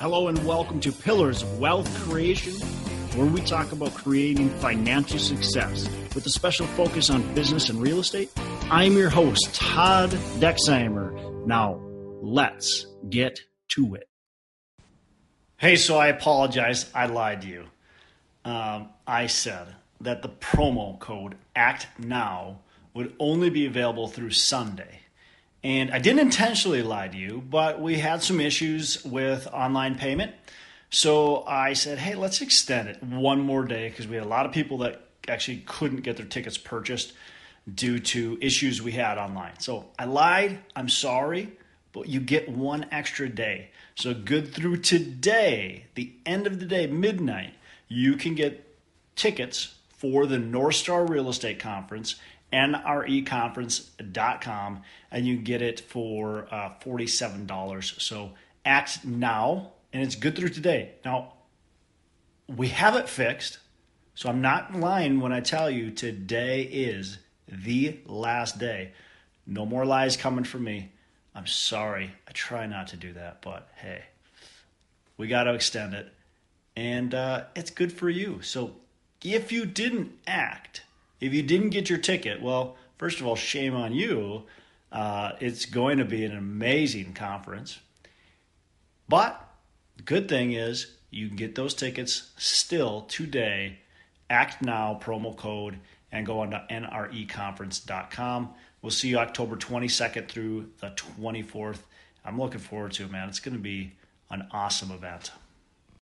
Hello and welcome to Pillars of Wealth Creation, where we talk about creating financial success with a special focus on business and real estate. I'm your host, Todd Dexheimer. Now, let's get to it. Hey, so I apologize. I lied to you. Um, I said that the promo code ACT NOW would only be available through Sunday. And I didn't intentionally lie to you, but we had some issues with online payment. So I said, hey, let's extend it one more day because we had a lot of people that actually couldn't get their tickets purchased due to issues we had online. So I lied. I'm sorry, but you get one extra day. So good through today, the end of the day, midnight, you can get tickets for the North Star Real Estate Conference nreconference.com, and you get it for uh, $47. So act now, and it's good through today. Now, we have it fixed, so I'm not lying when I tell you today is the last day. No more lies coming from me. I'm sorry. I try not to do that, but hey, we got to extend it. And uh, it's good for you. So if you didn't act, if you didn't get your ticket, well, first of all, shame on you. Uh, it's going to be an amazing conference. But the good thing is you can get those tickets still today. Act now promo code and go on to nreconference.com. We'll see you October 22nd through the 24th. I'm looking forward to it, man. It's going to be an awesome event.